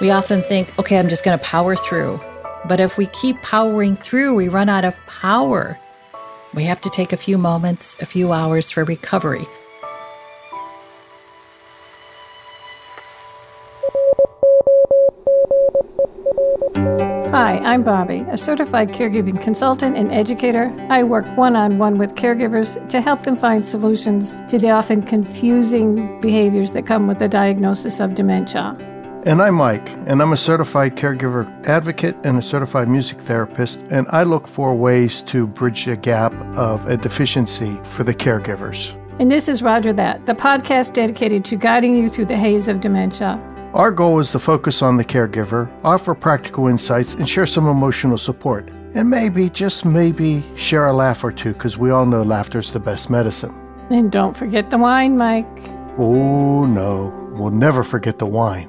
We often think, okay, I'm just going to power through. But if we keep powering through, we run out of power. We have to take a few moments, a few hours for recovery. Hi, I'm Bobby, a certified caregiving consultant and educator. I work one on one with caregivers to help them find solutions to the often confusing behaviors that come with the diagnosis of dementia. And I'm Mike, and I'm a certified caregiver advocate and a certified music therapist, and I look for ways to bridge a gap of a deficiency for the caregivers. And this is Rodger That, the podcast dedicated to guiding you through the haze of dementia. Our goal is to focus on the caregiver, offer practical insights, and share some emotional support. And maybe, just maybe, share a laugh or two, because we all know laughter's the best medicine. And don't forget the wine, Mike. Oh, no, we'll never forget the wine.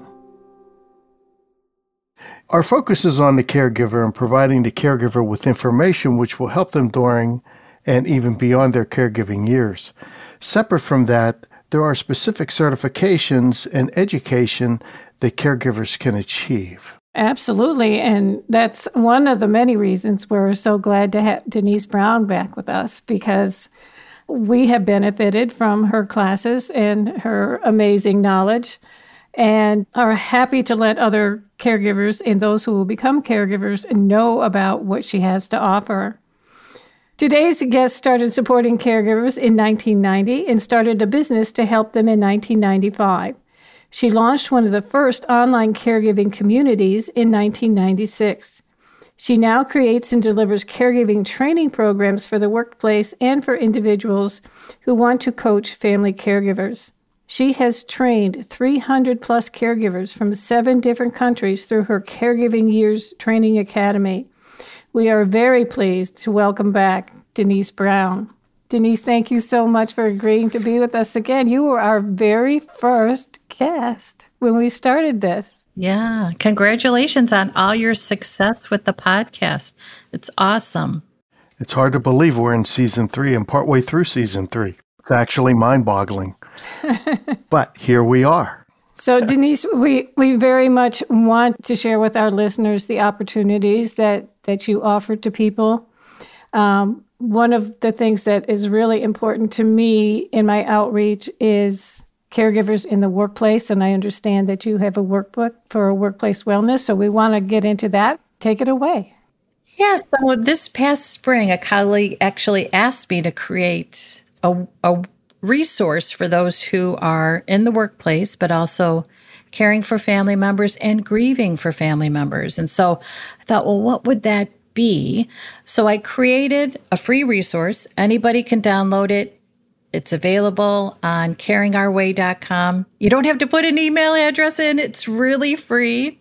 Our focus is on the caregiver and providing the caregiver with information which will help them during and even beyond their caregiving years. Separate from that, there are specific certifications and education that caregivers can achieve. Absolutely. And that's one of the many reasons we're so glad to have Denise Brown back with us because we have benefited from her classes and her amazing knowledge and are happy to let other caregivers and those who will become caregivers know about what she has to offer. Today's guest started supporting caregivers in 1990 and started a business to help them in 1995. She launched one of the first online caregiving communities in 1996. She now creates and delivers caregiving training programs for the workplace and for individuals who want to coach family caregivers. She has trained 300 plus caregivers from seven different countries through her Caregiving Years Training Academy. We are very pleased to welcome back Denise Brown. Denise, thank you so much for agreeing to be with us again. You were our very first guest when we started this. Yeah. Congratulations on all your success with the podcast. It's awesome. It's hard to believe we're in season three and partway through season three. It's actually mind boggling. but here we are. So, Denise, we, we very much want to share with our listeners the opportunities that, that you offer to people. Um, one of the things that is really important to me in my outreach is caregivers in the workplace. And I understand that you have a workbook for workplace wellness. So, we want to get into that. Take it away. Yeah. So, this past spring, a colleague actually asked me to create a, a resource for those who are in the workplace, but also caring for family members and grieving for family members. And so I thought, well, what would that be? So I created a free resource. Anybody can download it. It's available on caringourway.com. You don't have to put an email address in, it's really free.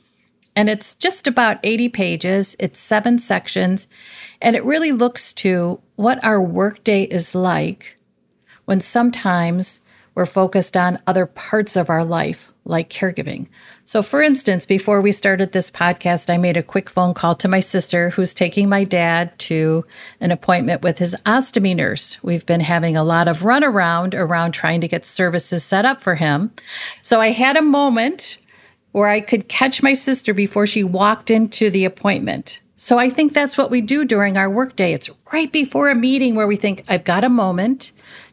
And it's just about 80 pages, it's seven sections, and it really looks to what our workday is like when sometimes we're focused on other parts of our life, like caregiving. So, for instance, before we started this podcast, I made a quick phone call to my sister who's taking my dad to an appointment with his ostomy nurse. We've been having a lot of runaround around trying to get services set up for him. So, I had a moment where I could catch my sister before she walked into the appointment. So I think that's what we do during our workday. It's right before a meeting where we think, I've got a moment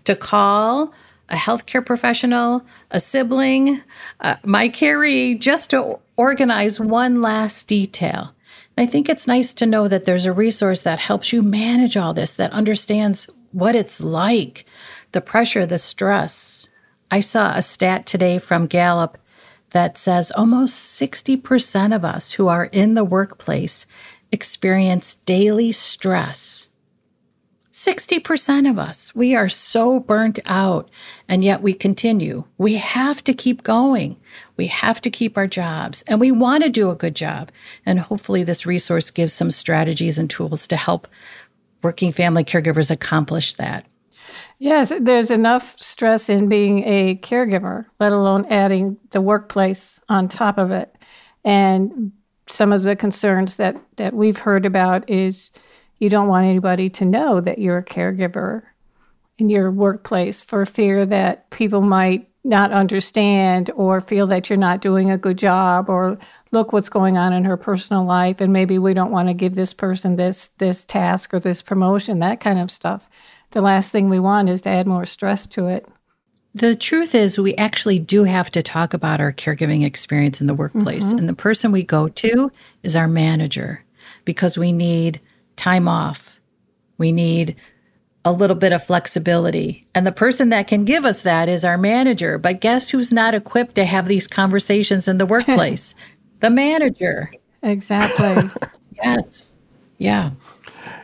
to call a healthcare professional, a sibling, uh, my caree, just to organize one last detail. And I think it's nice to know that there's a resource that helps you manage all this, that understands what it's like, the pressure, the stress. I saw a stat today from Gallup that says almost 60% of us who are in the workplace experience daily stress 60% of us, we are so burnt out, and yet we continue. We have to keep going. We have to keep our jobs, and we want to do a good job. And hopefully, this resource gives some strategies and tools to help working family caregivers accomplish that. Yes, there's enough stress in being a caregiver, let alone adding the workplace on top of it. And some of the concerns that, that we've heard about is you don't want anybody to know that you're a caregiver in your workplace for fear that people might not understand or feel that you're not doing a good job or look what's going on in her personal life and maybe we don't want to give this person this this task or this promotion that kind of stuff. The last thing we want is to add more stress to it. The truth is we actually do have to talk about our caregiving experience in the workplace. Mm-hmm. and the person we go to is our manager because we need time off we need a little bit of flexibility. And the person that can give us that is our manager. But guess who's not equipped to have these conversations in the workplace? the manager. Exactly. yes. Yeah.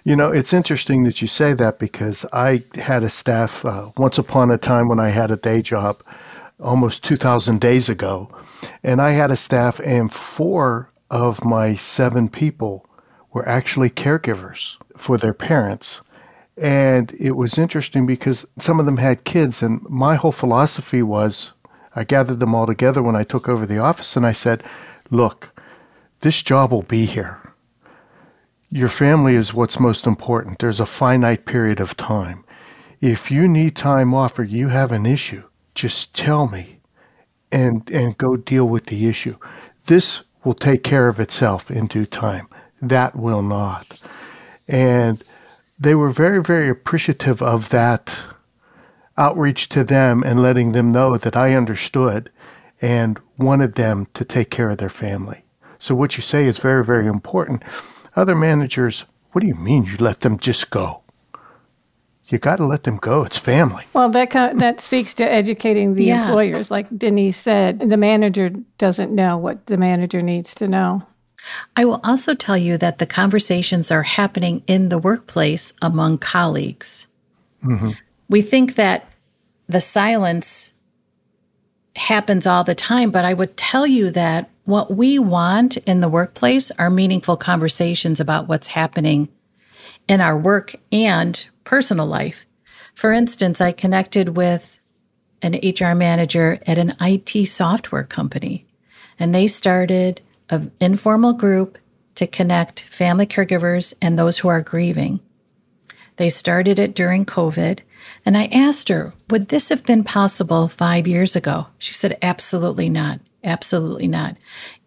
You know, it's interesting that you say that because I had a staff uh, once upon a time when I had a day job almost 2,000 days ago. And I had a staff, and four of my seven people were actually caregivers for their parents. And it was interesting because some of them had kids, and my whole philosophy was I gathered them all together when I took over the office and I said, Look, this job will be here. Your family is what's most important. There's a finite period of time. If you need time off or you have an issue, just tell me and, and go deal with the issue. This will take care of itself in due time. That will not. And they were very, very appreciative of that outreach to them and letting them know that I understood and wanted them to take care of their family. So, what you say is very, very important. Other managers, what do you mean you let them just go? You got to let them go. It's family. Well, that kind that speaks to educating the yeah. employers. Like Denise said, the manager doesn't know what the manager needs to know. I will also tell you that the conversations are happening in the workplace among colleagues. Mm-hmm. We think that the silence happens all the time, but I would tell you that what we want in the workplace are meaningful conversations about what's happening in our work and personal life. For instance, I connected with an HR manager at an IT software company, and they started an informal group to connect family caregivers and those who are grieving. They started it during COVID. And I asked her, would this have been possible five years ago? She said, absolutely not. Absolutely not.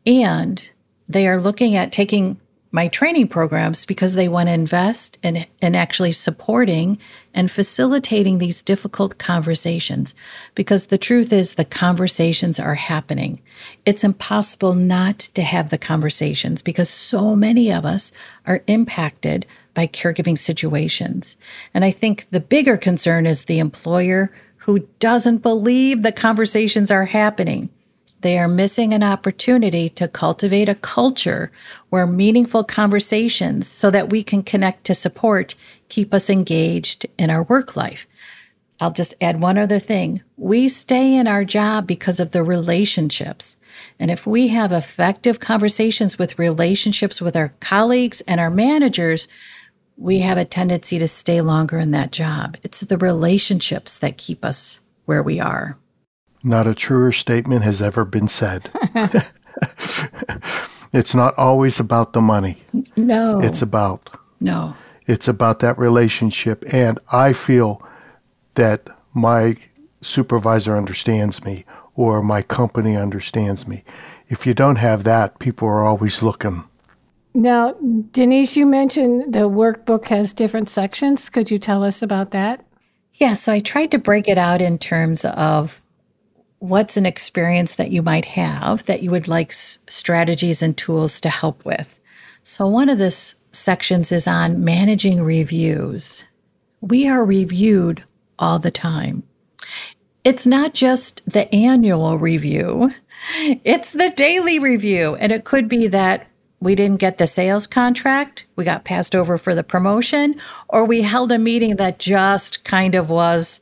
And they are looking at taking my training programs because they want to invest in, in actually supporting and facilitating these difficult conversations. Because the truth is, the conversations are happening. It's impossible not to have the conversations because so many of us are impacted by caregiving situations. And I think the bigger concern is the employer who doesn't believe the conversations are happening. They are missing an opportunity to cultivate a culture where meaningful conversations so that we can connect to support keep us engaged in our work life. I'll just add one other thing. We stay in our job because of the relationships. And if we have effective conversations with relationships with our colleagues and our managers, we have a tendency to stay longer in that job. It's the relationships that keep us where we are. Not a truer statement has ever been said. it's not always about the money. No. It's about. No. It's about that relationship. And I feel that my supervisor understands me or my company understands me. If you don't have that, people are always looking. Now, Denise, you mentioned the workbook has different sections. Could you tell us about that? Yeah, so I tried to break it out in terms of what's an experience that you might have that you would like s- strategies and tools to help with. So, one of the sections is on managing reviews. We are reviewed all the time. It's not just the annual review, it's the daily review. And it could be that we didn't get the sales contract, we got passed over for the promotion, or we held a meeting that just kind of was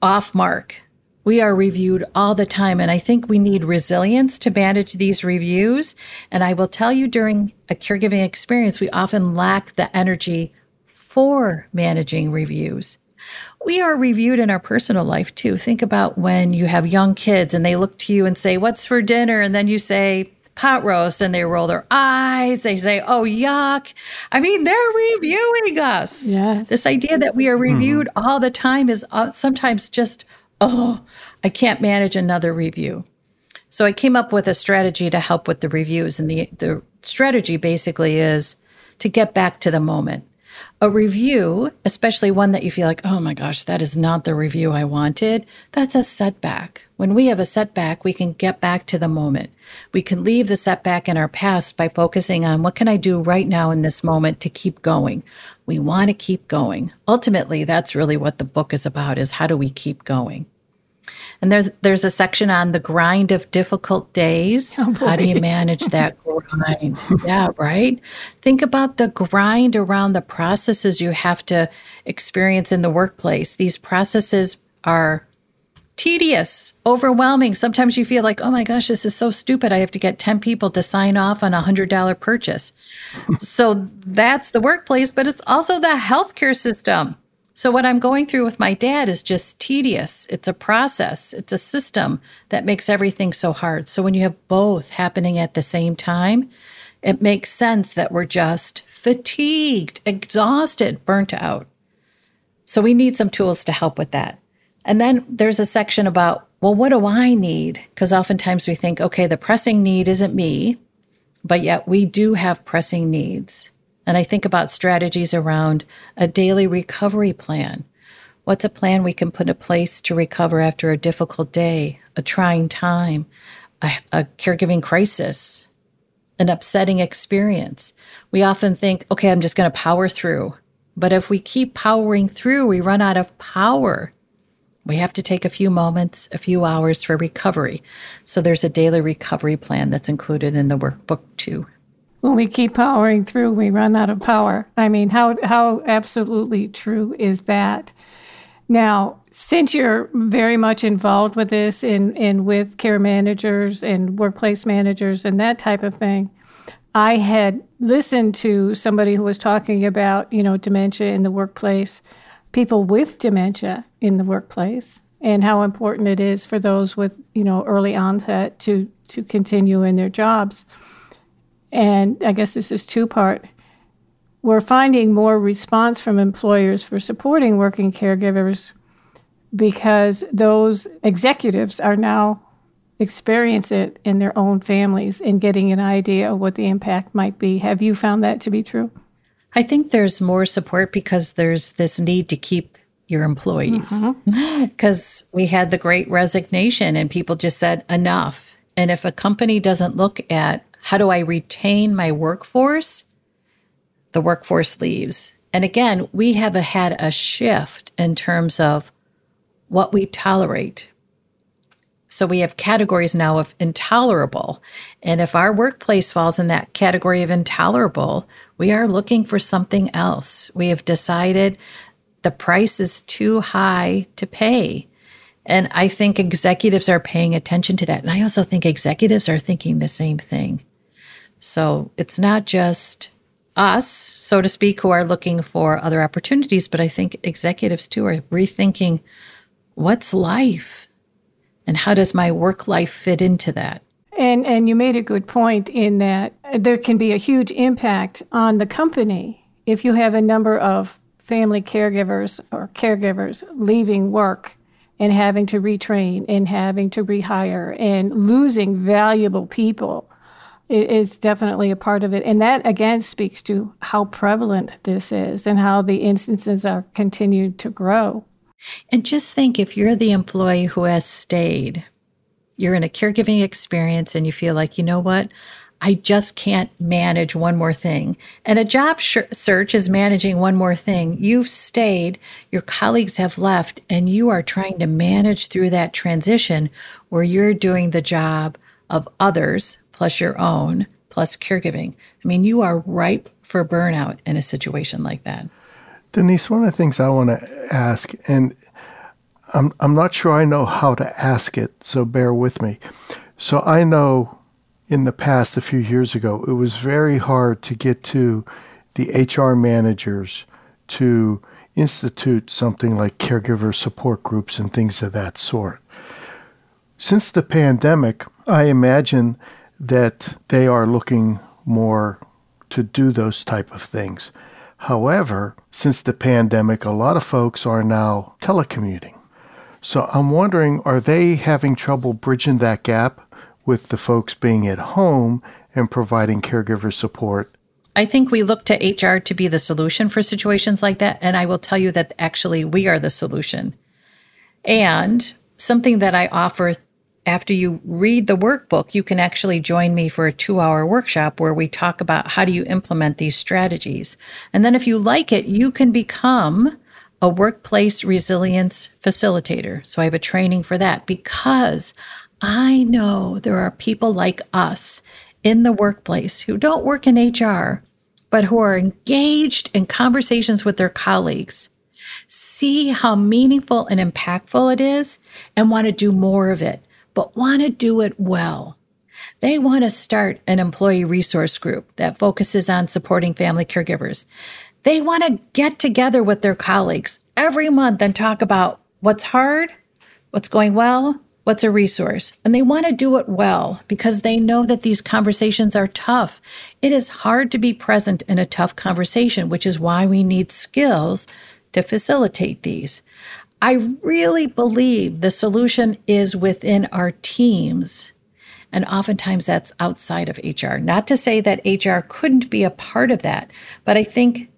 off mark. We are reviewed all the time. And I think we need resilience to manage these reviews. And I will tell you during a caregiving experience, we often lack the energy for managing reviews. We are reviewed in our personal life too. Think about when you have young kids and they look to you and say, What's for dinner? And then you say, pot roast and they roll their eyes. They say, oh, yuck. I mean, they're reviewing us. Yes. This idea that we are reviewed mm-hmm. all the time is uh, sometimes just oh, I can't manage another review. So I came up with a strategy to help with the reviews. And the, the strategy basically is to get back to the moment. A review, especially one that you feel like, oh my gosh, that is not the review I wanted, that's a setback. When we have a setback, we can get back to the moment. We can leave the setback in our past by focusing on what can I do right now in this moment to keep going. We want to keep going. Ultimately, that's really what the book is about is how do we keep going? And there's there's a section on the grind of difficult days. Oh How do you manage that grind? yeah, right. Think about the grind around the processes you have to experience in the workplace. These processes are tedious, overwhelming. Sometimes you feel like, oh my gosh, this is so stupid. I have to get 10 people to sign off on a $100 purchase. so that's the workplace, but it's also the healthcare system. So, what I'm going through with my dad is just tedious. It's a process, it's a system that makes everything so hard. So, when you have both happening at the same time, it makes sense that we're just fatigued, exhausted, burnt out. So, we need some tools to help with that. And then there's a section about, well, what do I need? Because oftentimes we think, okay, the pressing need isn't me, but yet we do have pressing needs. And I think about strategies around a daily recovery plan. What's a plan we can put in place to recover after a difficult day, a trying time, a, a caregiving crisis, an upsetting experience? We often think, okay, I'm just going to power through. But if we keep powering through, we run out of power. We have to take a few moments, a few hours for recovery. So there's a daily recovery plan that's included in the workbook too when we keep powering through, we run out of power. I mean, how how absolutely true is that? Now, since you're very much involved with this and in with care managers and workplace managers and that type of thing, I had listened to somebody who was talking about, you know, dementia in the workplace, people with dementia in the workplace, and how important it is for those with, you know, early onset to to continue in their jobs and I guess this is two part. We're finding more response from employers for supporting working caregivers because those executives are now experience it in their own families and getting an idea of what the impact might be. Have you found that to be true? I think there's more support because there's this need to keep your employees. Because mm-hmm. we had the great resignation and people just said enough. And if a company doesn't look at how do I retain my workforce? The workforce leaves. And again, we have a, had a shift in terms of what we tolerate. So we have categories now of intolerable. And if our workplace falls in that category of intolerable, we are looking for something else. We have decided the price is too high to pay. And I think executives are paying attention to that. And I also think executives are thinking the same thing. So it's not just us, so to speak, who are looking for other opportunities, but I think executives too are rethinking what's life and how does my work life fit into that? And and you made a good point in that there can be a huge impact on the company if you have a number of family caregivers or caregivers leaving work and having to retrain and having to rehire and losing valuable people is definitely a part of it. And that again speaks to how prevalent this is and how the instances are continued to grow. And just think if you're the employee who has stayed, you're in a caregiving experience and you feel like, you know what? I just can't manage one more thing. And a job sh- search is managing one more thing. You've stayed, your colleagues have left, and you are trying to manage through that transition where you're doing the job of others plus your own plus caregiving. I mean, you are ripe for burnout in a situation like that. Denise, one of the things I want to ask, and I'm, I'm not sure I know how to ask it, so bear with me. So I know in the past, a few years ago, it was very hard to get to the HR managers to institute something like caregiver support groups and things of that sort. Since the pandemic, I imagine that they are looking more to do those type of things. However, since the pandemic, a lot of folks are now telecommuting. So I'm wondering are they having trouble bridging that gap with the folks being at home and providing caregiver support? I think we look to HR to be the solution for situations like that. And I will tell you that actually we are the solution. And something that I offer after you read the workbook, you can actually join me for a two hour workshop where we talk about how do you implement these strategies. And then if you like it, you can become a workplace resilience facilitator. So I have a training for that because I know there are people like us in the workplace who don't work in HR, but who are engaged in conversations with their colleagues, see how meaningful and impactful it is, and want to do more of it but want to do it well. They want to start an employee resource group that focuses on supporting family caregivers. They want to get together with their colleagues every month and talk about what's hard, what's going well, what's a resource. And they want to do it well because they know that these conversations are tough. It is hard to be present in a tough conversation, which is why we need skills to facilitate these. I really believe the solution is within our teams. And oftentimes that's outside of HR. Not to say that HR couldn't be a part of that, but I think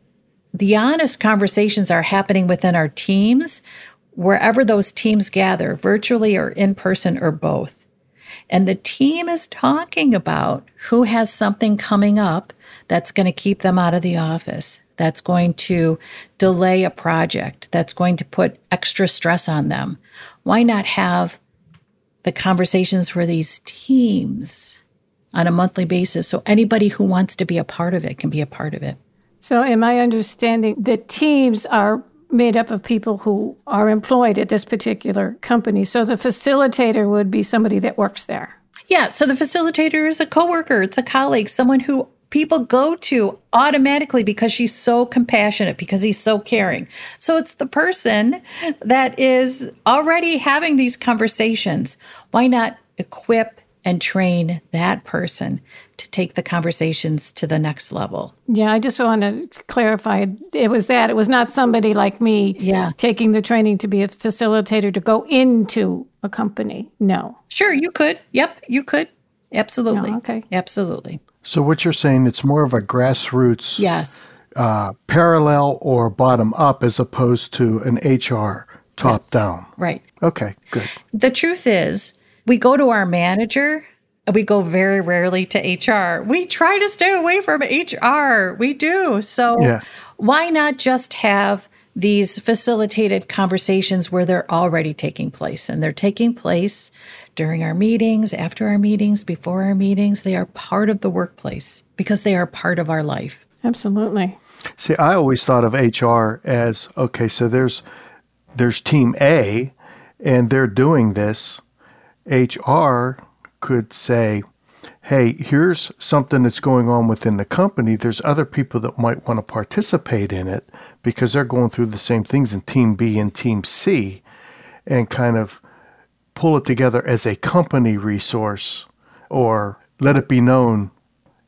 the honest conversations are happening within our teams, wherever those teams gather, virtually or in person or both. And the team is talking about who has something coming up that's going to keep them out of the office that's going to delay a project, that's going to put extra stress on them. Why not have the conversations for these teams on a monthly basis so anybody who wants to be a part of it can be a part of it? So, am I understanding the teams are made up of people who are employed at this particular company? So, the facilitator would be somebody that works there. Yeah, so the facilitator is a coworker, it's a colleague, someone who people go to automatically because she's so compassionate, because he's so caring. So it's the person that is already having these conversations. Why not equip and train that person to take the conversations to the next level? Yeah, I just want to clarify it was that. It was not somebody like me yeah. taking the training to be a facilitator to go into a company. No. Sure, you could. Yep, you could. Absolutely. No, okay. Absolutely. So what you're saying, it's more of a grassroots, yes, uh, parallel or bottom up as opposed to an HR top yes. down. Right. Okay. Good. The truth is, we go to our manager. We go very rarely to HR. We try to stay away from HR. We do. So yeah. why not just have these facilitated conversations where they're already taking place and they're taking place during our meetings, after our meetings, before our meetings. They are part of the workplace because they are part of our life. Absolutely. See, I always thought of HR as okay, so there's there's team A and they're doing this. HR could say, hey, here's something that's going on within the company. There's other people that might want to participate in it because they're going through the same things in Team B and Team C and kind of pull it together as a company resource or let it be known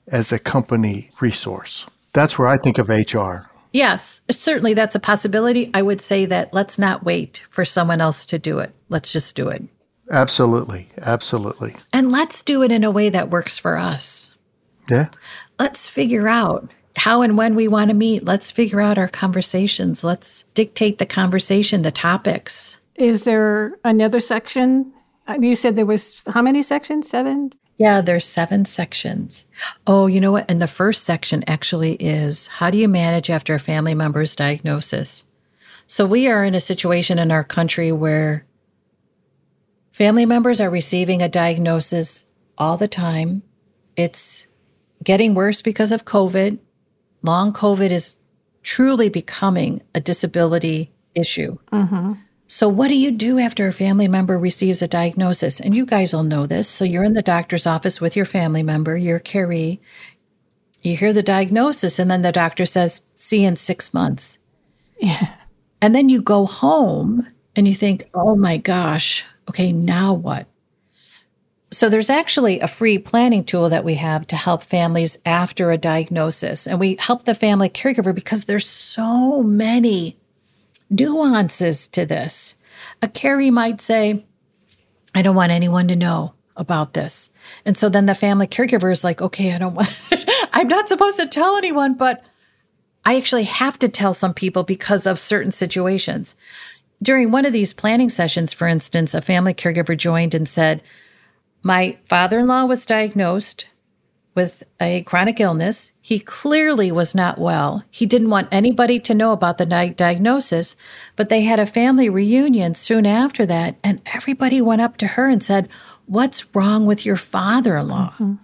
as a company resource. That's where I think of HR. Yes, certainly that's a possibility. I would say that let's not wait for someone else to do it. Let's just do it. Absolutely. Absolutely. And let's do it in a way that works for us. Yeah. Let's figure out how and when we want to meet. Let's figure out our conversations. Let's dictate the conversation, the topics. Is there another section? Uh, you said there was how many sections? Seven? Yeah, there's seven sections. Oh, you know what? And the first section actually is how do you manage after a family member's diagnosis? So we are in a situation in our country where family members are receiving a diagnosis all the time. It's getting worse because of COVID. Long COVID is truly becoming a disability issue. Mm-hmm. So, what do you do after a family member receives a diagnosis? And you guys will know this. So, you're in the doctor's office with your family member, you're caree. You hear the diagnosis, and then the doctor says, See in six months. Yeah. And then you go home and you think, Oh my gosh, okay, now what? So, there's actually a free planning tool that we have to help families after a diagnosis. And we help the family caregiver because there's so many nuances to this. A caree might say, I don't want anyone to know about this. And so then the family caregiver is like, okay, I don't want, I'm not supposed to tell anyone, but I actually have to tell some people because of certain situations. During one of these planning sessions, for instance, a family caregiver joined and said, My father in law was diagnosed with a chronic illness. He clearly was not well. He didn't want anybody to know about the diagnosis, but they had a family reunion soon after that, and everybody went up to her and said, What's wrong with your father in law? Mm-hmm.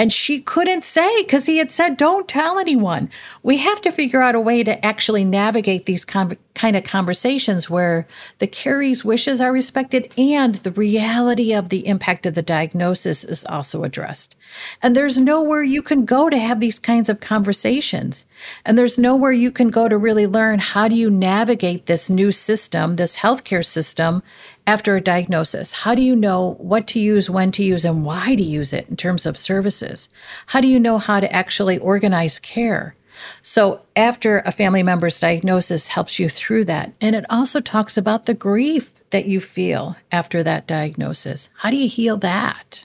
And she couldn't say because he had said, don't tell anyone. We have to figure out a way to actually navigate these com- kind of conversations where the caree's wishes are respected and the reality of the impact of the diagnosis is also addressed. And there's nowhere you can go to have these kinds of conversations. And there's nowhere you can go to really learn how do you navigate this new system, this healthcare system, after a diagnosis? How do you know what to use, when to use, and why to use it in terms of services? How do you know how to actually organize care? So, after a family member's diagnosis helps you through that. And it also talks about the grief that you feel after that diagnosis. How do you heal that?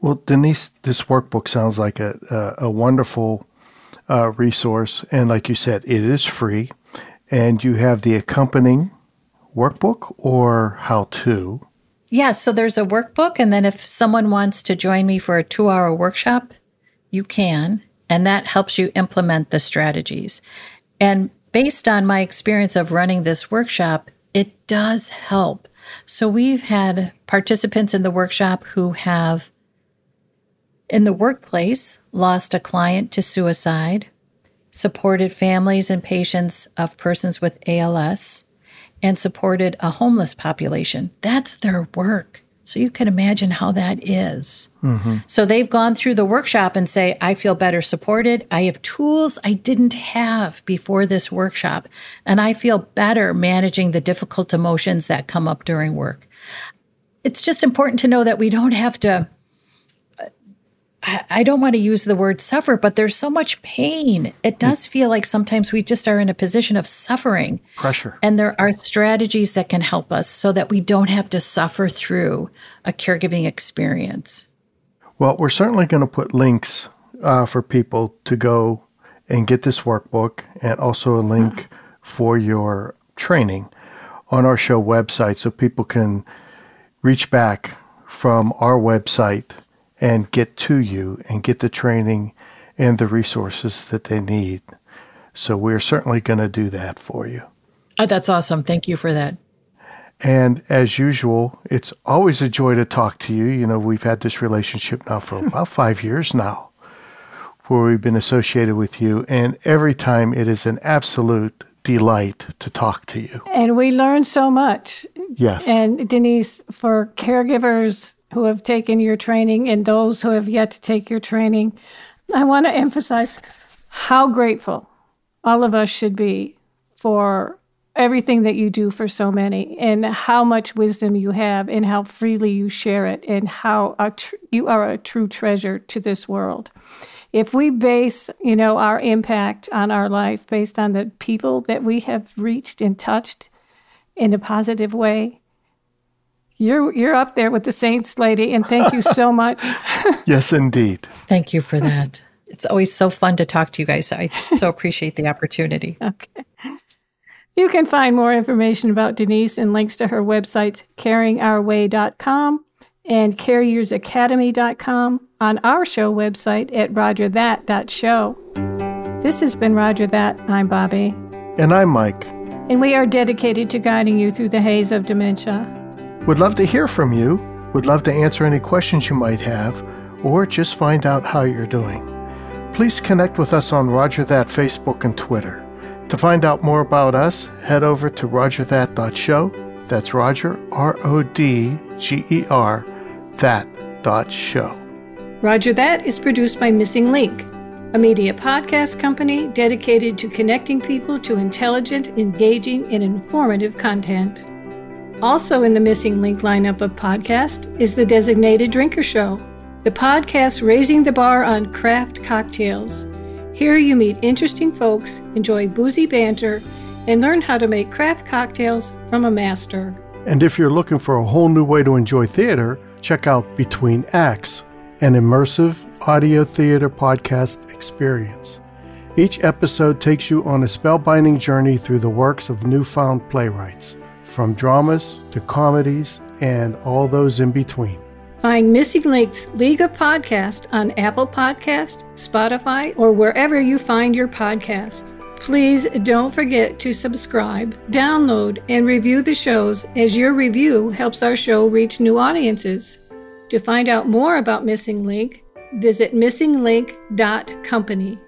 Well, Denise, this workbook sounds like a, a, a wonderful uh, resource. And like you said, it is free. And you have the accompanying workbook or how to? Yeah, so there's a workbook. And then if someone wants to join me for a two hour workshop, you can. And that helps you implement the strategies. And based on my experience of running this workshop, it does help. So we've had participants in the workshop who have, in the workplace, lost a client to suicide, supported families and patients of persons with ALS, and supported a homeless population. That's their work. So you can imagine how that is. Mm-hmm. So they've gone through the workshop and say, I feel better supported. I have tools I didn't have before this workshop, and I feel better managing the difficult emotions that come up during work. It's just important to know that we don't have to I don't want to use the word suffer, but there's so much pain. It does feel like sometimes we just are in a position of suffering. Pressure. And there are strategies that can help us so that we don't have to suffer through a caregiving experience. Well, we're certainly going to put links uh, for people to go and get this workbook and also a link for your training on our show website so people can reach back from our website and get to you and get the training and the resources that they need. So we're certainly going to do that for you. Oh, that's awesome. Thank you for that. And as usual, it's always a joy to talk to you. You know, we've had this relationship now for about five years now, where we've been associated with you. And every time it is an absolute delight to talk to you. And we learn so much. Yes. And Denise, for caregivers who have taken your training and those who have yet to take your training, I want to emphasize how grateful all of us should be for everything that you do for so many and how much wisdom you have and how freely you share it and how tr- you are a true treasure to this world. If we base, you know, our impact on our life based on the people that we have reached and touched in a positive way, you're you're up there with the saints, lady, and thank you so much. yes, indeed. Thank you for that. It's always so fun to talk to you guys. I so appreciate the opportunity. Okay. You can find more information about Denise and links to her websites, caringourway.com and carriersacademy.com on our show website at rodgerthat.show. This has been Rodger That. I'm Bobby. And I'm Mike. And we are dedicated to guiding you through the haze of dementia. Would love to hear from you. Would love to answer any questions you might have, or just find out how you're doing. Please connect with us on Rodger That Facebook and Twitter. To find out more about us, head over to rodgerthat.show. That's Rodger, R O D G E R, that dot show. Rodger That is produced by Missing Link, a media podcast company dedicated to connecting people to intelligent, engaging, and informative content. Also in the Missing Link lineup of podcasts is the Designated Drinker Show, the podcast raising the bar on craft cocktails. Here you meet interesting folks, enjoy boozy banter, and learn how to make craft cocktails from a master. And if you're looking for a whole new way to enjoy theater, check out Between Acts, an immersive audio theater podcast experience. Each episode takes you on a spellbinding journey through the works of newfound playwrights, from dramas to comedies and all those in between. Find Missing Link's League of Podcast on Apple Podcast, Spotify, or wherever you find your podcast. Please don't forget to subscribe, download, and review the shows as your review helps our show reach new audiences. To find out more about Missing Link, visit missinglink.company.